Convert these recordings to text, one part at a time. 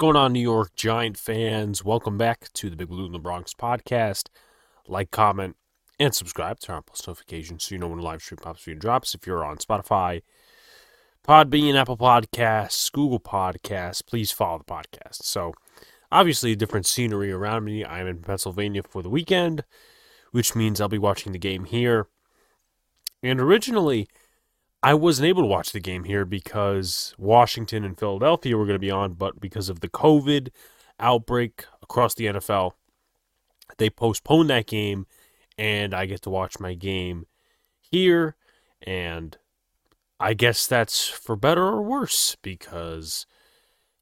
Going on, New York Giant fans? Welcome back to the Big Blue in the Bronx podcast. Like, comment, and subscribe. Turn on post notifications so you know when a live stream pops and drops. If you're on Spotify, Podbean, Apple Podcasts, Google Podcasts, please follow the podcast. So, obviously, different scenery around me. I'm in Pennsylvania for the weekend, which means I'll be watching the game here. And originally, I wasn't able to watch the game here because Washington and Philadelphia were going to be on, but because of the COVID outbreak across the NFL, they postponed that game, and I get to watch my game here. And I guess that's for better or worse because,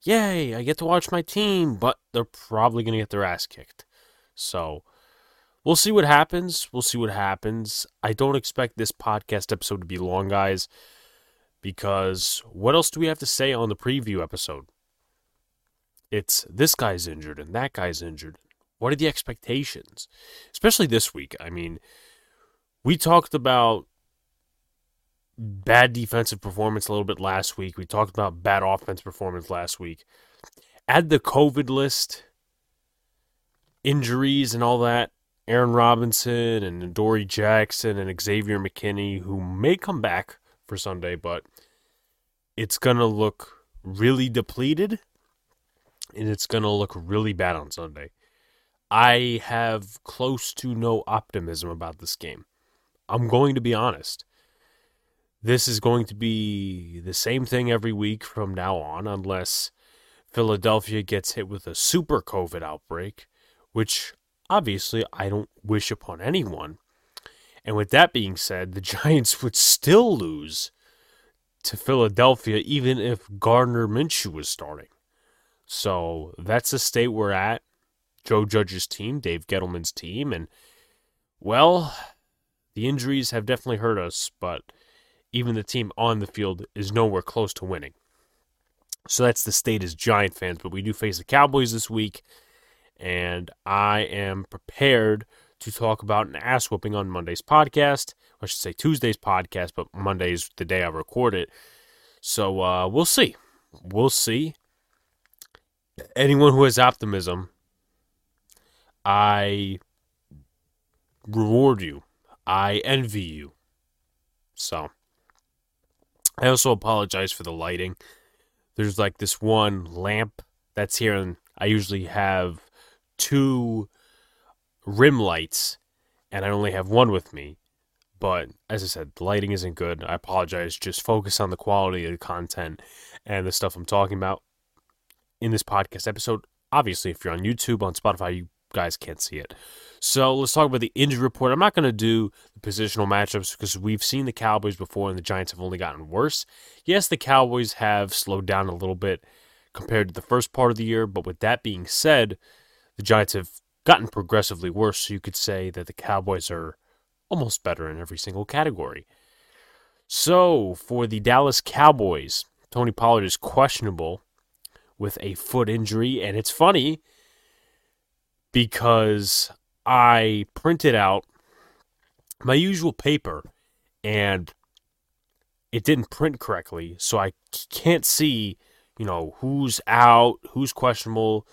yay, I get to watch my team, but they're probably going to get their ass kicked. So we'll see what happens. We'll see what happens. I don't expect this podcast episode to be long, guys, because what else do we have to say on the preview episode? It's this guy's injured and that guy's injured. What are the expectations? Especially this week. I mean, we talked about bad defensive performance a little bit last week. We talked about bad offense performance last week. Add the COVID list, injuries, and all that. Aaron Robinson and Adoree Jackson and Xavier McKinney, who may come back for Sunday, but it's going to look really depleted and it's going to look really bad on Sunday. I have close to no optimism about this game. I'm going to be honest. This is going to be the same thing every week from now on, unless Philadelphia gets hit with a super COVID outbreak, which obviously I don't wish upon anyone. And with that being said, the Giants would still lose to Philadelphia even if Gardner Minshew was starting. So that's the state we're at. Joe Judge's team, Dave Gettleman's team, and well, the injuries have definitely hurt us, but even the team on the field is nowhere close to winning. So that's the state as Giant fans, but we do face the Cowboys this week and I am prepared to talk about an ass whooping on Monday's podcast. I should say Tuesday's podcast, but Monday's the day I record it. So uh, we'll see. We'll see. Anyone who has optimism, I reward you. I envy you. So I also apologize for the lighting. There's like this one lamp that's here, and I usually have two rim lights, and I only have one with me. But as I said, the lighting isn't good. I apologize. Just focus on the quality of the content and the stuff I'm talking about in this podcast episode. Obviously, if you're on YouTube, on Spotify, you guys can't see it. So let's talk about the injury report. I'm not going to do the positional matchups because we've seen the Cowboys before and the Giants have only gotten worse. Yes, the Cowboys have slowed down a little bit compared to the first part of the year, but with that being said, the Giants have gotten progressively worse, so you could say that the Cowboys are almost better in every single category. So, for the Dallas Cowboys, Tony Pollard is questionable with a foot injury, and it's funny because I printed out my usual paper and it didn't print correctly, so I can't see, you know, who's out, who's questionable,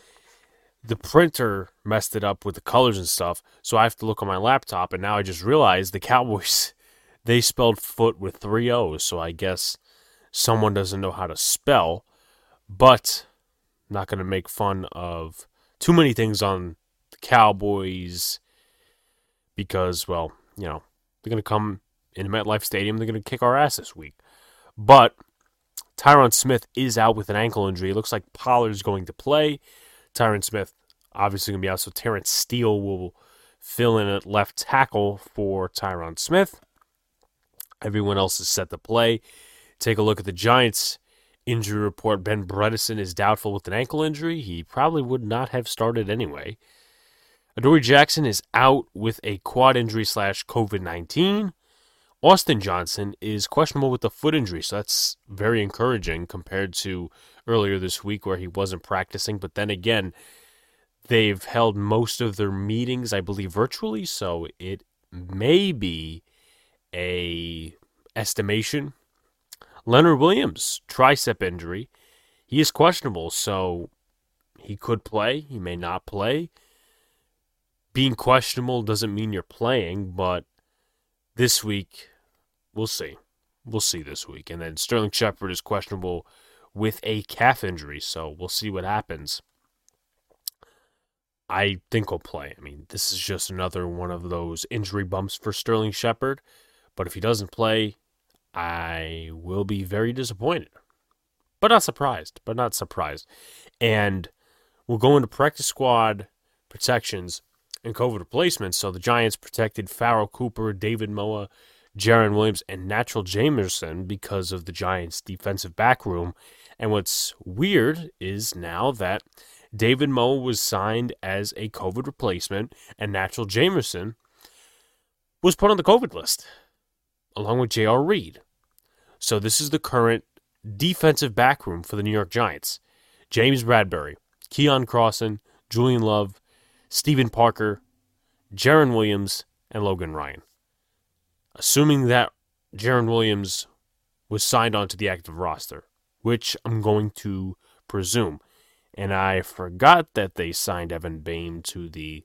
the printer messed it up with the colors and stuff, so I have to look on my laptop. And now I just realized the Cowboys they spelled foot with three O's, so I guess someone doesn't know how to spell. But I'm not going to make fun of too many things on the Cowboys because, well, you know, they're going to come into MetLife Stadium. They're going to kick our ass this week. But Tyron Smith is out with an ankle injury. It looks like Pollard's going to play. Tyron Smith obviously going to be out, so Terence Steele will fill in at left tackle for Tyron Smith. Everyone else is set to play. Take a look at the Giants injury report. Ben Bredeson is doubtful with an ankle injury. He probably would not have started anyway. Adoree Jackson is out with a quad injury slash COVID 19. Austin Johnson is questionable with a foot injury, so that's very encouraging compared to earlier this week where he wasn't practicing. But then again, they've held most of their meetings, I believe, virtually, so it may be a estimation. Leonard Williams, tricep injury. He is questionable, so He could play, he may not play. Being questionable doesn't mean you're playing, but this week, we'll see. We'll see this week. And then Sterling Shepard is questionable with a calf injury, so we'll see what happens. I think he'll play. I mean, this is just another one of those injury bumps for Sterling Shepard. But if he doesn't play, I will be very disappointed. But not surprised. But not surprised. And we'll go into practice squad protections and COVID replacements. So the Giants protected Pharoh Cooper, David Moa, Jarren Williams, and Natrell Jamerson because of the Giants' defensive back room. And what's weird is now that David Moa was signed as a COVID replacement, and Natrell Jamerson was put on the COVID list, along with J.R. Reed. So this is the current defensive backroom for the New York Giants. James Bradberry, Keion Crossen, Julian Love, Stephen Parker, Jarren Williams, and Logan Ryan. Assuming that Jarren Williams was signed onto the active roster, which I'm going to presume. And I forgot that they signed Evan Boehm to the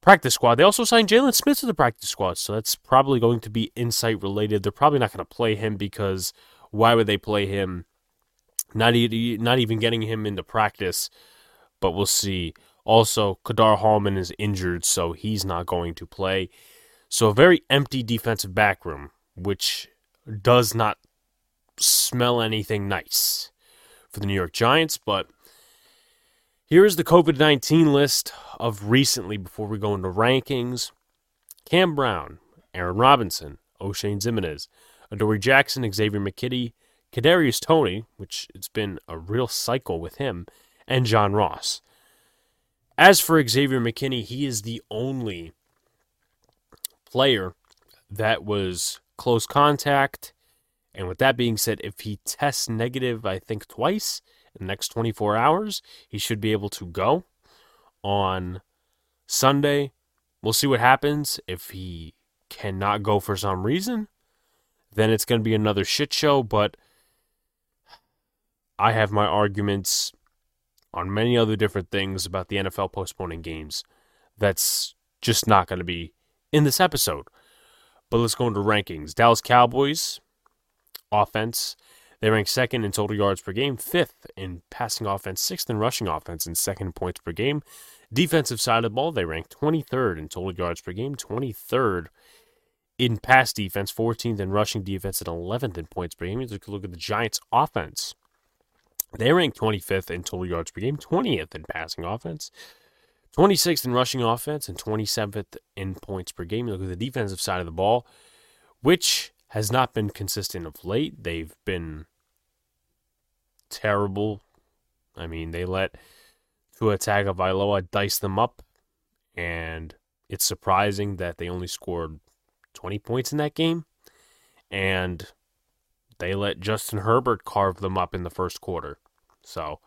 practice squad. They also signed Jalen Smith to the practice squad, so that's probably going to be insight related. They're probably not going to play him because why would they play him? Not, e- not even getting him into practice, but we'll see. Also, Ka'dar Hollman is injured, so he's not going to play. So a very empty defensive back room, which does not smell anything nice for the New York Giants. But here is the COVID 19 list of recently before we go into rankings Cam Brown, Aaron Robinson, Oshane Ximines, Adoree Jackson, Xavier McKinney, Kadarius Toney, which it's been a real cycle with him, and John Ross. As for Xavier McKinney, he is the only player that was close contact and with that being said, if he tests negative, I think twice in the next 24 hours, he should be able to go on Sunday. We'll see what happens. If he cannot go for some reason, then it's going to be another shit show. But I have my arguments on many other different things about the NFL postponing games. That's just not going to be in this episode. But let's go into rankings. Dallas Cowboys offense. They rank second in total yards per game, fifth in passing offense, sixth in rushing offense, and second in points per game. Defensive side of the ball, they rank 23rd in total yards per game, 23rd in pass defense, 14th in rushing defense, and 11th in points per game. You look at the Giants' offense. They rank 25th in total yards per game, 20th in passing offense, 26th in rushing offense, and 27th in points per game. You look at the defensive side of the ball, which has not been consistent of late. They've been terrible. I mean, they let Tua Tagovailoa dice them up, and it's surprising that they only scored 20 points in that game, and they let Justin Herbert carve them up in the first quarter. So,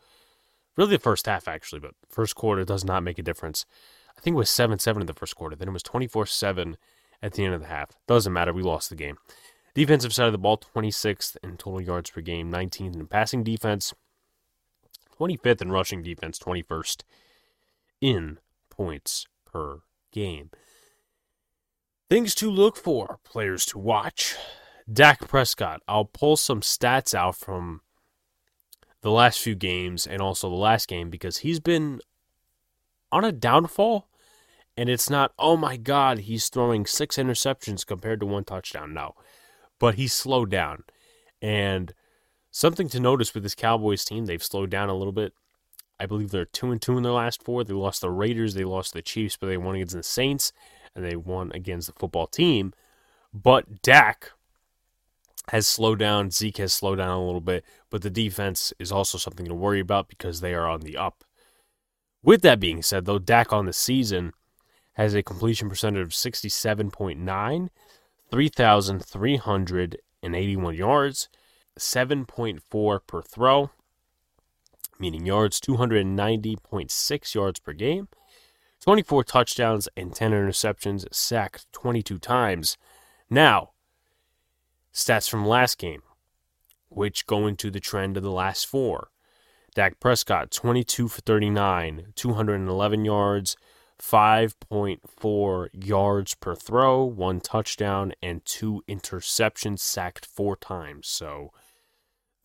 really the first half actually, but first quarter does not make a difference. I think it was 7 7 in the first quarter. Then it was 24 7 at the end of the half. Doesn't matter. We lost the game. Defensive side of the ball, 26th in total yards per game, 19th in passing defense, 25th in rushing defense, 21st in points per game. Things to look for, players to watch. Dak Prescott. I'll pull some stats out from the last few games and also the last game because he's been on a downfall. And it's not, oh my God, he's throwing six interceptions compared to one touchdown. No but he's slowed down. And something to notice with this Cowboys team, they've slowed down a little bit. I believe they're two and two in their last four. They lost the Raiders, they lost the Chiefs, but they won against the Saints, and they won against the football team. But Dak has slowed down. Zeke has slowed down a little bit, but the defense is also something to worry about because they are on the up. With that being said, though, Dak on the season has a completion percentage of 67.9 3,381 yards, 7.4 per throw, meaning yards, 290.6 yards per game, 24 touchdowns and 10 interceptions, sacked 22 times. Now, stats from last game, which go into the trend of the last four. Dak Prescott, 22 for 39, 211 yards, 5.4 yards per throw, one touchdown, and two interceptions, sacked four times. So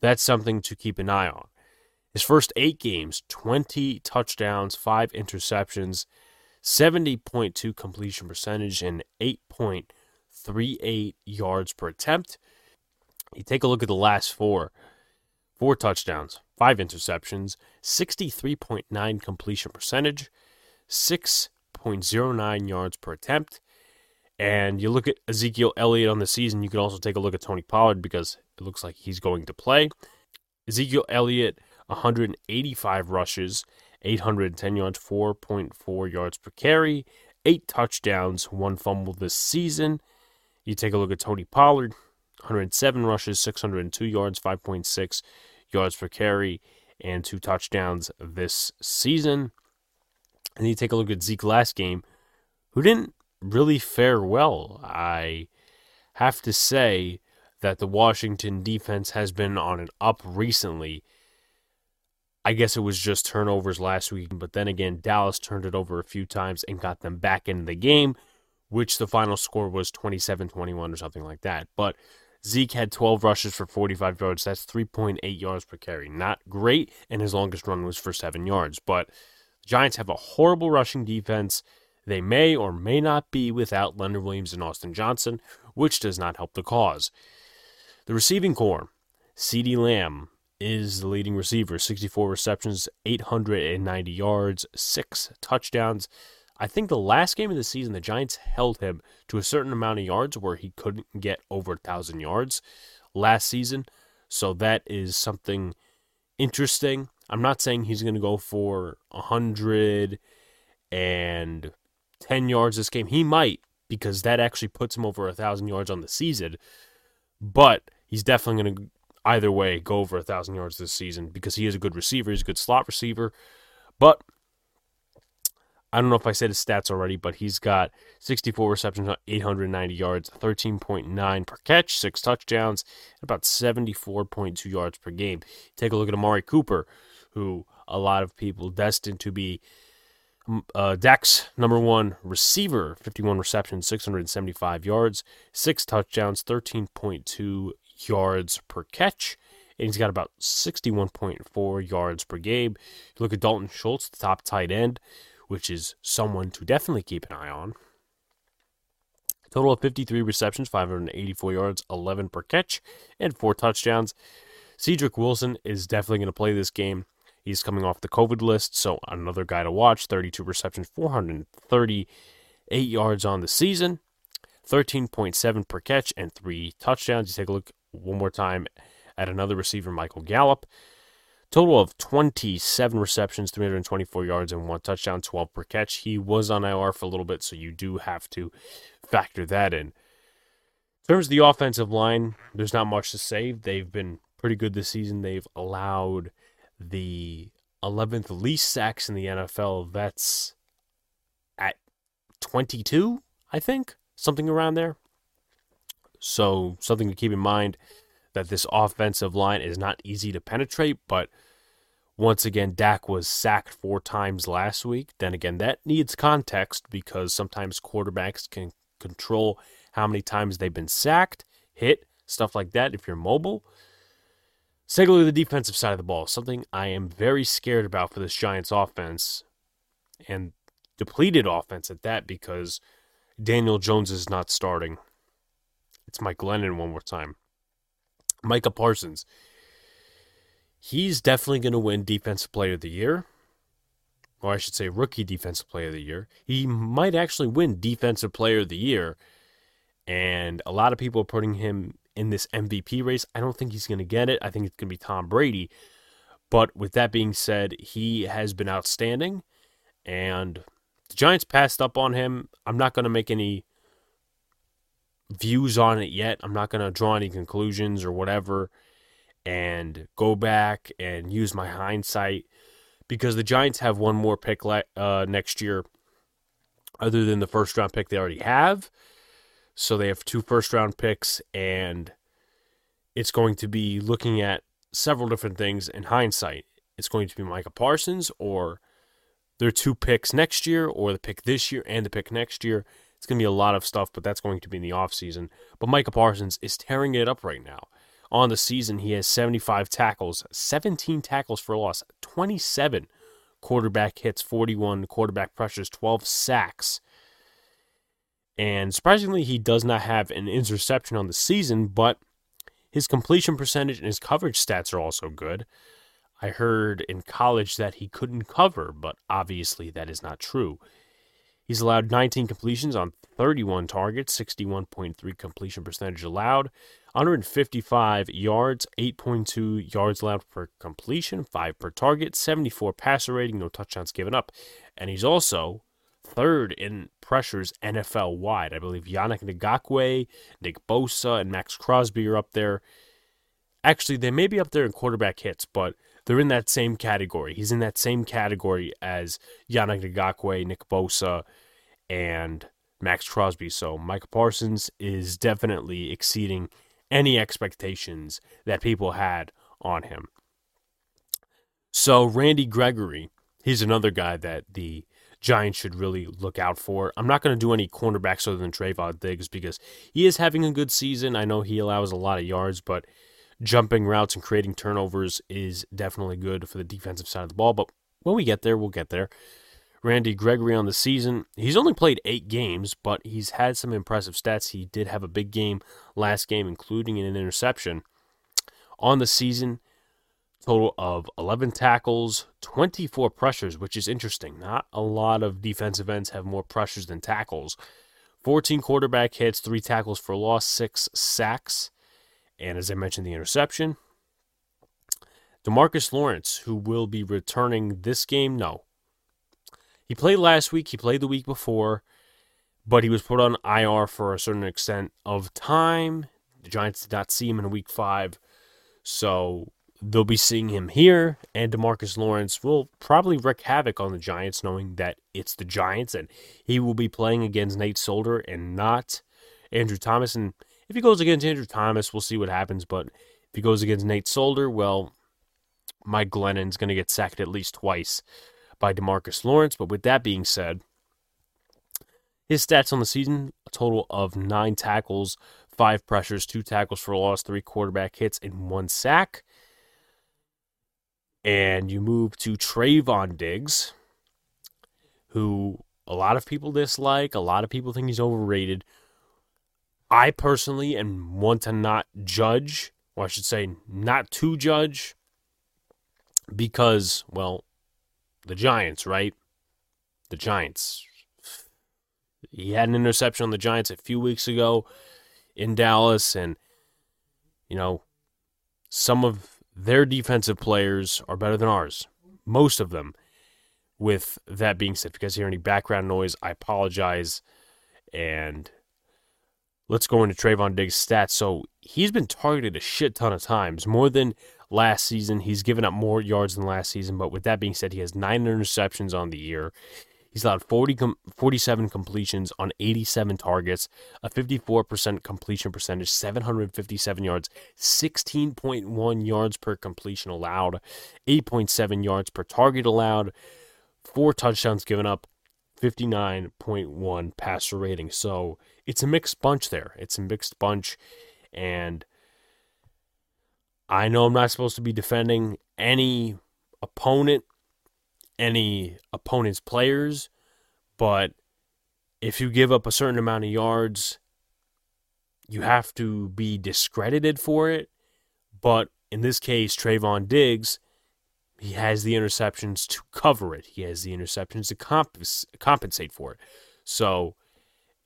that's something to keep an eye on. His first eight games 20 touchdowns, five interceptions, 70.2 completion percentage, and 8.38 yards per attempt. You take a look at the last four four touchdowns, five interceptions, 63.9 completion percentage, 6.09 yards per attempt. And you look at Ezekiel Elliott on the season, you can also take a look at Tony Pollard because it looks like he's going to play. Ezekiel Elliott, 185 rushes, 810 yards, 4.4 yards per carry, eight touchdowns, one fumble this season. You take a look at Tony Pollard, 107 rushes, 602 yards, 5.6 yards per carry, and two touchdowns this season. And you take a look at Zeke last game, who didn't really fare well. I have to say that the Washington defense has been on an up recently. I guess it was just turnovers last week, but then again, Dallas turned it over a few times and got them back into the game, which the final score was 27 21 or something like that. But Zeke had 12 rushes for 45 yards. That's 3.8 yards per carry. Not great, and his longest run was for 7 yards. But Giants have a horrible rushing defense. They may or may not be without Leonard Williams and Austin Johnson, which does not help the cause. The receiving corps, CeeDee Lamb is the leading receiver, 64 receptions, 890 yards, 6 touchdowns. I think the last game of the season, the Giants held him to a certain amount of yards where he couldn't get over a thousand yards last season. So that is something interesting. I'm not saying he's going to go for a hundred and ten yards this game. He might because that actually puts him over a thousand yards on the season. But he's definitely going to either way go over a thousand yards this season because he is a good receiver. He's a good slot receiver. But I don't know if I said his stats already, but he's got 64 receptions, 890 yards, 13.9 per catch, six touchdowns, about 74.2 yards per game. Take a look at Amari Cooper, who a lot of people destined to be uh, Dak's number one receiver, 51 receptions, 675 yards, six touchdowns, 13.2 yards per catch. And he's got about 61.4 yards per game. You look at Dalton Schultz, the top tight end, which is someone to definitely keep an eye on. Total of 53 receptions, 584 yards, 11 per catch, and four touchdowns. Cedric Wilson is definitely going to play this game. He's coming off the COVID list, so another guy to watch. 32 receptions, 438 yards on the season, 13.7 per catch, and three touchdowns. You take a look one more time at another receiver, Michael Gallup. Total of 27 receptions, 324 yards, and one touchdown, 12 per catch. He was on IR for a little bit, so you do have to factor that in. In terms of the offensive line, there's not much to say. They've been pretty good this season. They've allowed the 11th least sacks in the NFL. That's at 22, I think, something around there. So, something to keep in mind that this offensive line is not easy to penetrate, but once again, Dak was sacked four times last week. Then again, that needs context because sometimes quarterbacks can control how many times they've been sacked, hit, stuff like that if you're mobile. At the defensive side of the ball. Something I am very scared about for this Giants offense and depleted offense at that because Daniel Jones is not starting. It's Mike Glennon one more time. Micah Parsons. He's definitely going to win Defensive Player of the Year. Or I should say, Rookie Defensive Player of the Year. He might actually win Defensive Player of the Year. And a lot of people are putting him in this MVP race. I don't think he's going to get it. I think it's going to be Tom Brady. But with that being said, he has been outstanding. And the Giants passed up on him. I'm not going to make any views on it yet. I'm not going to draw any conclusions or whatever and go back and use my hindsight because the Giants have one more pick uh, next year other than the first round pick they already have. So they have two first round picks, and it's going to be looking at several different things in hindsight. it's going to be Micah Parsons or their two picks next year or the pick this year and the pick next year. It's going to be a lot of stuff, but that's going to be in the offseason. But Micah Parsons is tearing it up right now. On the season, he has 75 tackles, 17 tackles for loss, 27 quarterback hits, 41 quarterback pressures, 12 sacks. And surprisingly, he does not have an interception on the season, but his completion percentage and his coverage stats are also good. I heard in college that he couldn't cover, but obviously that is not true. He's allowed 19 completions on 31 targets, 61.3 completion percentage allowed, 155 yards, 8.2 yards allowed per completion, 5 per target, 74 passer rating, no touchdowns given up. And he's also third in pressures NFL wide. I believe Yannick Ngakoue, Nick Bosa, and Maxx Crosby are up there. Actually, they may be up there in quarterback hits, but they're in that same category. He's in that same category as Yannick Ngakoue, Nick Bosa, and Maxx Crosby. So Micah Parsons is definitely exceeding any expectations that people had on him. So Randy Gregory, he's another guy that the Giants should really look out for. I'm not going to do any cornerbacks other than Trevon Diggs because he is having a good season. I know he allows a lot of yards, but jumping routes and creating turnovers is definitely good for the defensive side of the ball. But when we get there, we'll get there. Randy Gregory on the season. He's only played eight games, but he's had some impressive stats. He did have a big game last game, including an interception. On the season, total of 11 tackles, 24 pressures, which is interesting. Not a lot of defensive ends have more pressures than tackles. 14 quarterback hits, three tackles for loss, six sacks. And as I mentioned, the interception. Demarcus Lawrence, who will be returning this game, no. He played last week, he played the week before, but he was put on IR for a certain extent of time. The Giants did not see him in week five. So they'll be seeing him here, and Demarcus Lawrence will probably wreak havoc on the Giants, knowing that it's the Giants, and he will be playing against Nate Solder and not Andrew Thomas. And if he goes against Andrew Thomas, we'll see what happens. But if he goes against Nate Solder, well, Mike Glennon's going to get sacked at least twice by Demarcus Lawrence. But with that being said, his stats on the season a total of nine tackles, five pressures, two tackles for loss, three quarterback hits, and one sack. And you move to Trevon Diggs, who a lot of people dislike, a lot of people think he's overrated. I personally am want to not judge, or I should say, not to judge, because, well, the Giants, right? The Giants. He had an interception on the Giants a few weeks ago in Dallas, and, you know, some of their defensive players are better than ours. Most of them. With that being said, if you guys hear any background noise, I apologize. And let's go into Trevon Diggs' stats. So he's been targeted a shit ton of times, more than last season. He's given up more yards than last season. But with that being said, he has nine interceptions on the year. He's allowed 40 com- 47 completions on 87 targets, a 54% completion percentage, 757 yards, 16.1 yards per completion allowed, 8.7 yards per target allowed, four touchdowns given up, 59.1 passer rating. So it's a mixed bunch there. It's a mixed bunch. And I know I'm not supposed to be defending any opponent, any opponent's players, but if you give up a certain amount of yards, you have to be discredited for it. But in this case, Trevon Diggs, he has the interceptions to cover it. He has the interceptions to comp- compensate for it. So,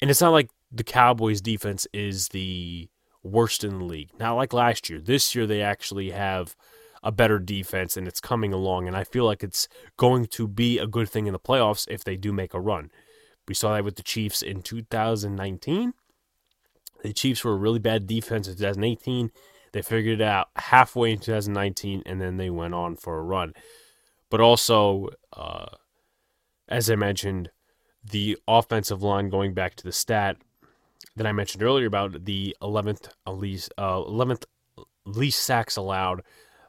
and it's not like the Cowboys' defense is the worst in the league. Not like last year. This year, they actually have a better defense and it's coming along. And I feel like it's going to be a good thing in the playoffs if they do make a run. We saw that with the Chiefs in 2019. The Chiefs were a really bad defense in 2018. They figured it out halfway in 2019 and then they went on for a run. But also, uh, as I mentioned, the offensive line going back to the stat that I mentioned earlier about the 11th least, uh, 11th least sacks allowed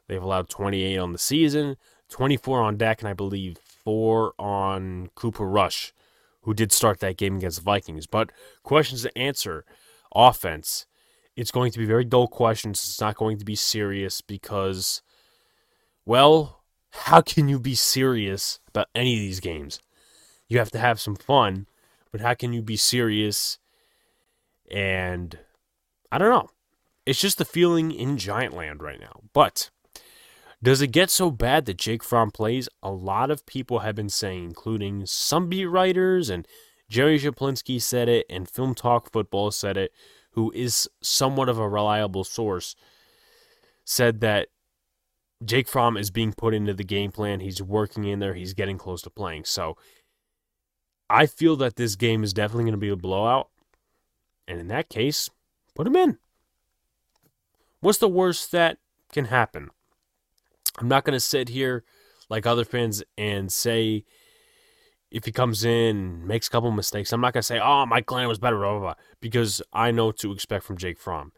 They've allowed 28 on the season, 24 on Dak, and I believe four on Cooper Rush, who did start that game against the Vikings. But questions to answer offense. It's going to be very dull questions. It's not going to be serious because, well, how can you be serious about any of these games? You have to have some fun, but how can you be serious? And I don't know. It's just the feeling in Giantland right now. But does it get so bad that Jake Fromm plays? A lot of people have been saying, including some beat writers, and Jerry Shaplinski said it, and Film Talk Football said it, who is somewhat of a reliable source, said that Jake Fromm is being put into the game plan. He's working in there. He's getting close to playing. So I feel that this game is definitely going to be a blowout. And in that case, put him in. What's the worst that can happen? I'm not going to sit here like other fans and say if he comes in, makes a couple mistakes, I'm not going to say, oh, Mike Glennon was better, blah, blah, blah, because I know to expect from Jake Fromm.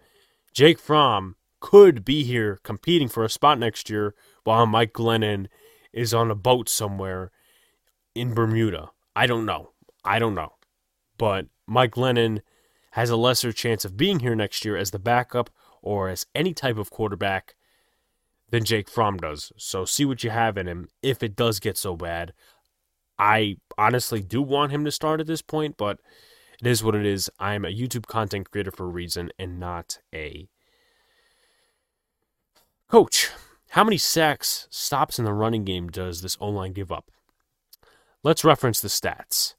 Jake Fromm could be here competing for a spot next year while Mike Glennon is on a boat somewhere in Bermuda. I don't know. I don't know. But Mike Glennon has a lesser chance of being here next year as the backup or as any type of quarterback than Jake Fromm does. So see what you have in him if it does get so bad. I honestly do want him to start at this point, but it is what it is. I'm a YouTube content creator for a reason and not a coach. How many sacks, stops in the running game does this O line give up? Let's reference the stats.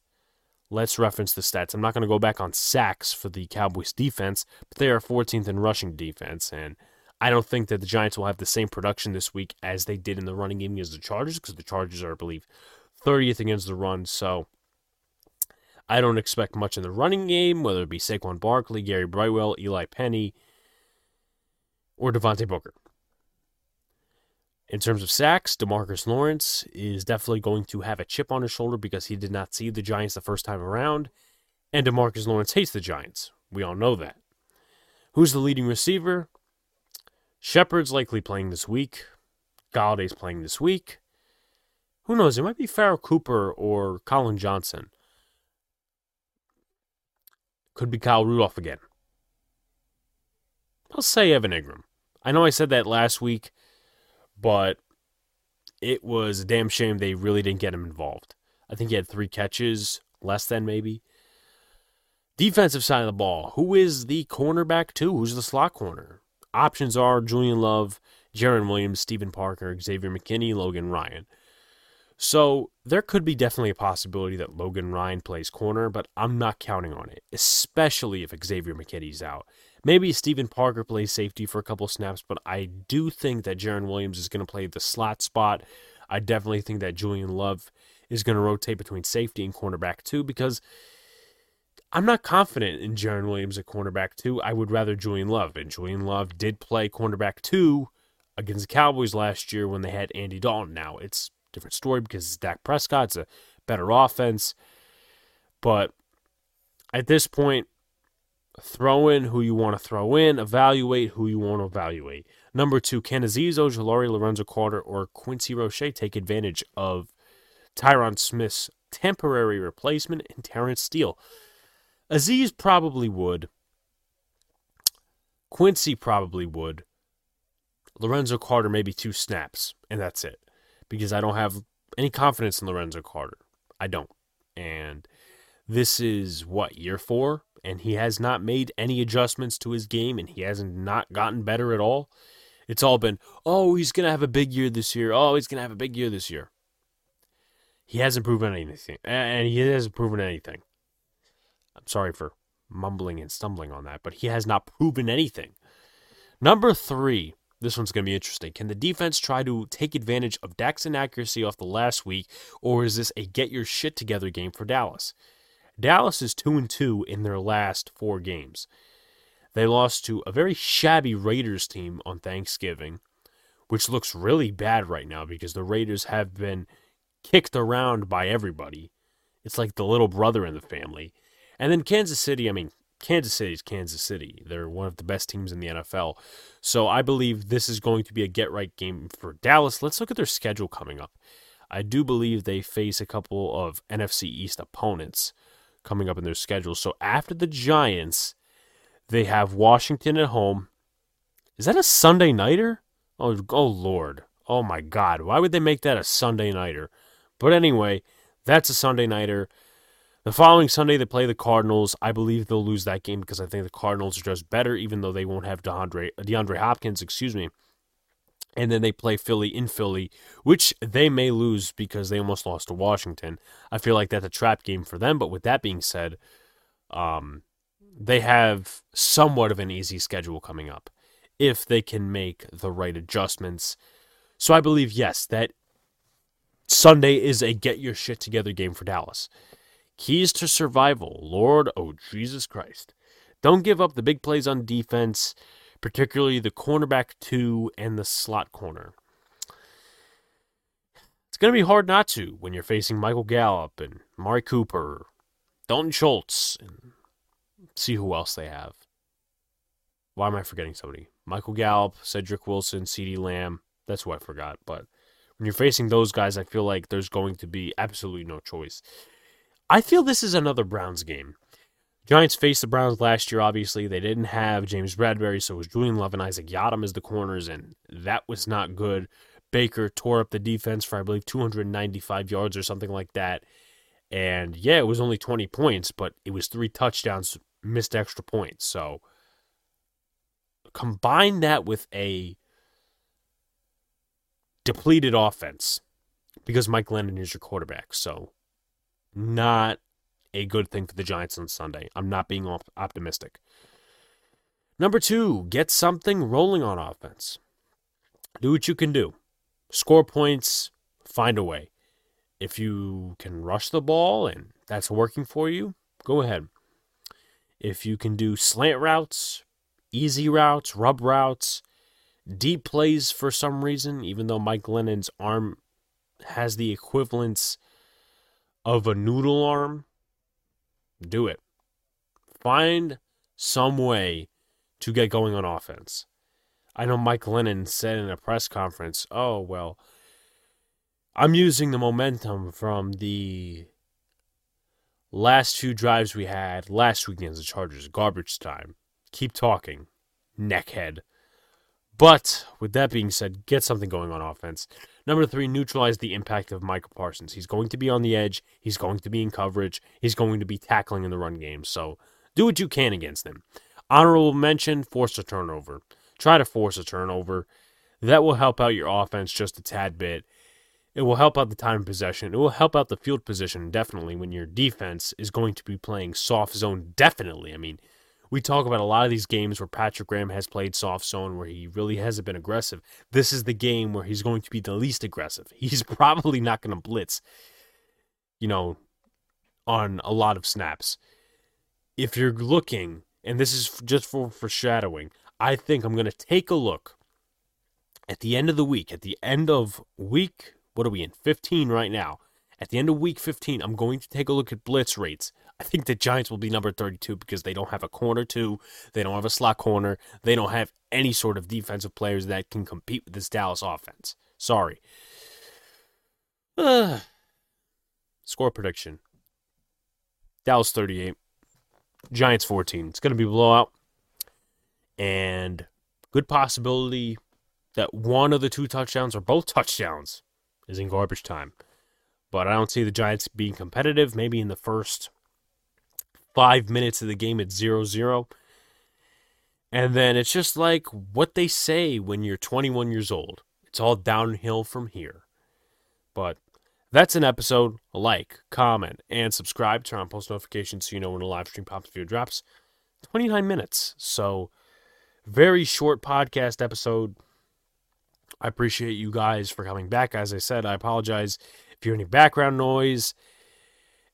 Let's reference the stats. I'm not going to go back on sacks for the Cowboys defense, but they are 14th in rushing defense, and I don't think that the Giants will have the same production this week as they did in the running game against the Chargers because the Chargers are, I believe, 30th against the run. So I don't expect much in the running game, whether it be Saquon Barkley, Gary Brightwell, Eli Penny, or Devontae Booker. In terms of sacks, Demarcus Lawrence is definitely going to have a chip on his shoulder because he did not see the Giants the first time around, and Demarcus Lawrence hates the Giants. We all know that. Who's the leading receiver? Shepard's likely playing this week. Golladay's playing this week. Who knows? It might be Pharoh Cooper or Colin Johnson. Could be Kyle Rudolph again. I'll say Evan Engram. I know I said that last week, but it was a damn shame they really didn't get him involved. I think he had three catches, less than maybe. Defensive side of the ball. Who is the cornerback too? Who's the slot corner? Options are Julian Love, Jarren Williams, Stephen Parker, Xavier McKinney, Logan Ryan. So there could be definitely a possibility that Logan Ryan plays corner, but I'm not counting on it, especially if Xavier McKinney's out. Maybe Stephen Parker plays safety for a couple snaps, but I do think that Jarren Williams is going to play the slot spot. I definitely think that Julian Love is going to rotate between safety and cornerback too, because I'm not confident in Jarren Williams at cornerback two. I would rather Julian Love. And Julian Love did play cornerback two against the Cowboys last year when they had Andy Dalton. Now it's a different story because it's Dak Prescott. It's a better offense. But at this point, throw in who you want to throw in, evaluate who you want to evaluate. Number two, can Azeez Ojulari, Lorenzo Carter, or Quincy Roche take advantage of Tyron Smith's temporary replacement in Terence Steele? Azeez probably would. Quincy probably would. Lorenzo Carter maybe two snaps, and that's it. Because I don't have any confidence in Lorenzo Carter. I don't. And this is what, year four? And he has not made any adjustments to his game and he hasn't not gotten better at all. It's all been, oh, he's gonna have a big year this year. Oh, he's gonna have a big year this year. He hasn't proven anything. And he hasn't proven anything. I'm sorry for mumbling and stumbling on that, but he has not proven anything. Number three, this one's going to be interesting. Can the defense try to take advantage of Dak's inaccuracy off the last week, or is this a get your shit together game for Dallas? Dallas is 2 and 2 in their last four games. They lost to a very shabby Raiders team on Thanksgiving, which looks really bad right now because the Raiders have been kicked around by everybody. It's like the little brother in the family. And then Kansas City, I mean, Kansas City is Kansas City. They're one of the best teams in the NFL. So I believe this is going to be a get right game for Dallas. Let's look at their schedule coming up. I do believe they face a couple of NFC East opponents coming up in their schedule. So after the Giants, they have Washington at home. Is that a Sunday nighter? Oh, oh Lord. Oh my God. Why would they make that a Sunday nighter? But anyway, that's a Sunday nighter. The following Sunday, they play the Cardinals. I believe they'll lose that game because I think the Cardinals are just better, even though they won't have DeAndre, DeAndre Hopkins, excuse me. And then they play Philly in Philly, which they may lose because they almost lost to Washington. I feel like that's a trap game for them. But with that being said, um, they have somewhat of an easy schedule coming up if they can make the right adjustments. So I believe, yes, that Sunday is a get your shit together game for Dallas. Keys to survival. Lord, oh Jesus Christ. Don't give up the big plays on defense, particularly the cornerback two and the slot corner. It's going to be hard not to when you're facing Michael Gallup and Amari Cooper, Dalton Schultz, and see who else they have. Why am I forgetting somebody? Michael Gallup, Cedric Wilson, CeeDee Lamb. That's who I forgot. But when you're facing those guys, I feel like there's going to be absolutely no choice. I feel this is another Browns game. Giants faced the Browns last year, obviously. They didn't have James Bradberry, so it was Julian Love and Isaac Yiadom as the corners, and that was not good. Baker tore up the defense for, I believe, 295 yards or something like that. And yeah, it was only 20 points, but it was three touchdowns, missed extra points. So combine that with a depleted offense because Mike Glennon is your quarterback. So not a good thing for the Giants on Sunday. I'm not being optimistic. Number two, get something rolling on offense. Do what you can do. Score points, find a way. If you can rush the ball and that's working for you, go ahead. If you can do slant routes, easy routes, rub routes, deep plays for some reason, even though Mike Glennon's arm has the equivalence of a noodle arm, do it. Find some way to get going on offense. I know Mike Glennon said in a press conference, oh, well, I'm using the momentum from the last two drives we had last week against the Chargers, garbage time. Keep talking, neckhead. But with that being said, get something going on offense. Number three, neutralize the impact of Micah Parsons. He's going to be on the edge. He's going to be in coverage. He's going to be tackling in the run game. So do what you can against him. Honorable mention, force a turnover. Try to force a turnover. That will help out your offense just a tad bit. It will help out the time possession. It will help out the field position definitely when your defense is going to be playing soft zone. Definitely. I mean, we talk about a lot of these games where Patrick Graham has played soft zone where he really hasn't been aggressive. This is the game where he's going to be the least aggressive. He's probably not going to blitz, you know, on a lot of snaps. If you're looking, and this is just for foreshadowing, I think I'm going to take a look at the end of the week, at the end of week, what are we in? 15 right now. At the end of week 15, I'm going to take a look at blitz rates. I think the Giants will be number 32 because they don't have a corner two, they don't have a slot corner, they don't have any sort of defensive players that can compete with this Dallas offense. Sorry. Uh, score prediction Dallas 38, Giants 14. It's going to be blowout. And good possibility that one of the two touchdowns or both touchdowns is in garbage time. But I don't see the Giants being competitive. Maybe in the first five minutes of the game, it's 0 0. And then it's just like what they say when you're 21 years old. It's all downhill from here. But that's an episode. Like, comment, and subscribe. Turn on post notifications so you know when a live stream pops video drops. 29 minutes. So, very short podcast episode. I appreciate you guys for coming back. As I said, I apologize hear any background noise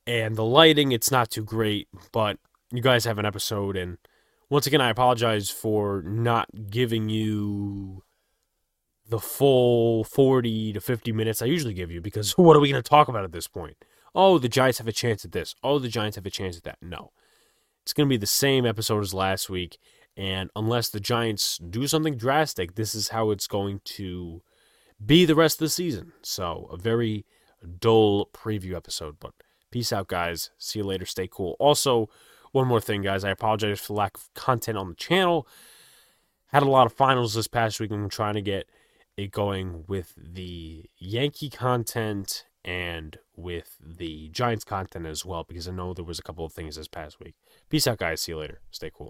and the lighting, it's not too great, but you guys have an episode. And once again, I apologize for not giving you the full 40 to 50 minutes I usually give you because what are we going to talk about at this point? Oh, the Giants have a chance at this. Oh, the Giants have a chance at that. No. it's going to be the same episode as last week. And unless the Giants do something drastic, this is how it's going to be the rest of the season. So, a very dull preview episode. But peace out, guys. See you later. Stay cool. Also, one more thing, guys. I apologize for the lack of content on the channel. Had a lot of finals this past week. I'm trying to get it going with the Yankee content and with the Giants content as well because I know there was a couple of things this past week. Peace out, guys. See you later. Stay cool.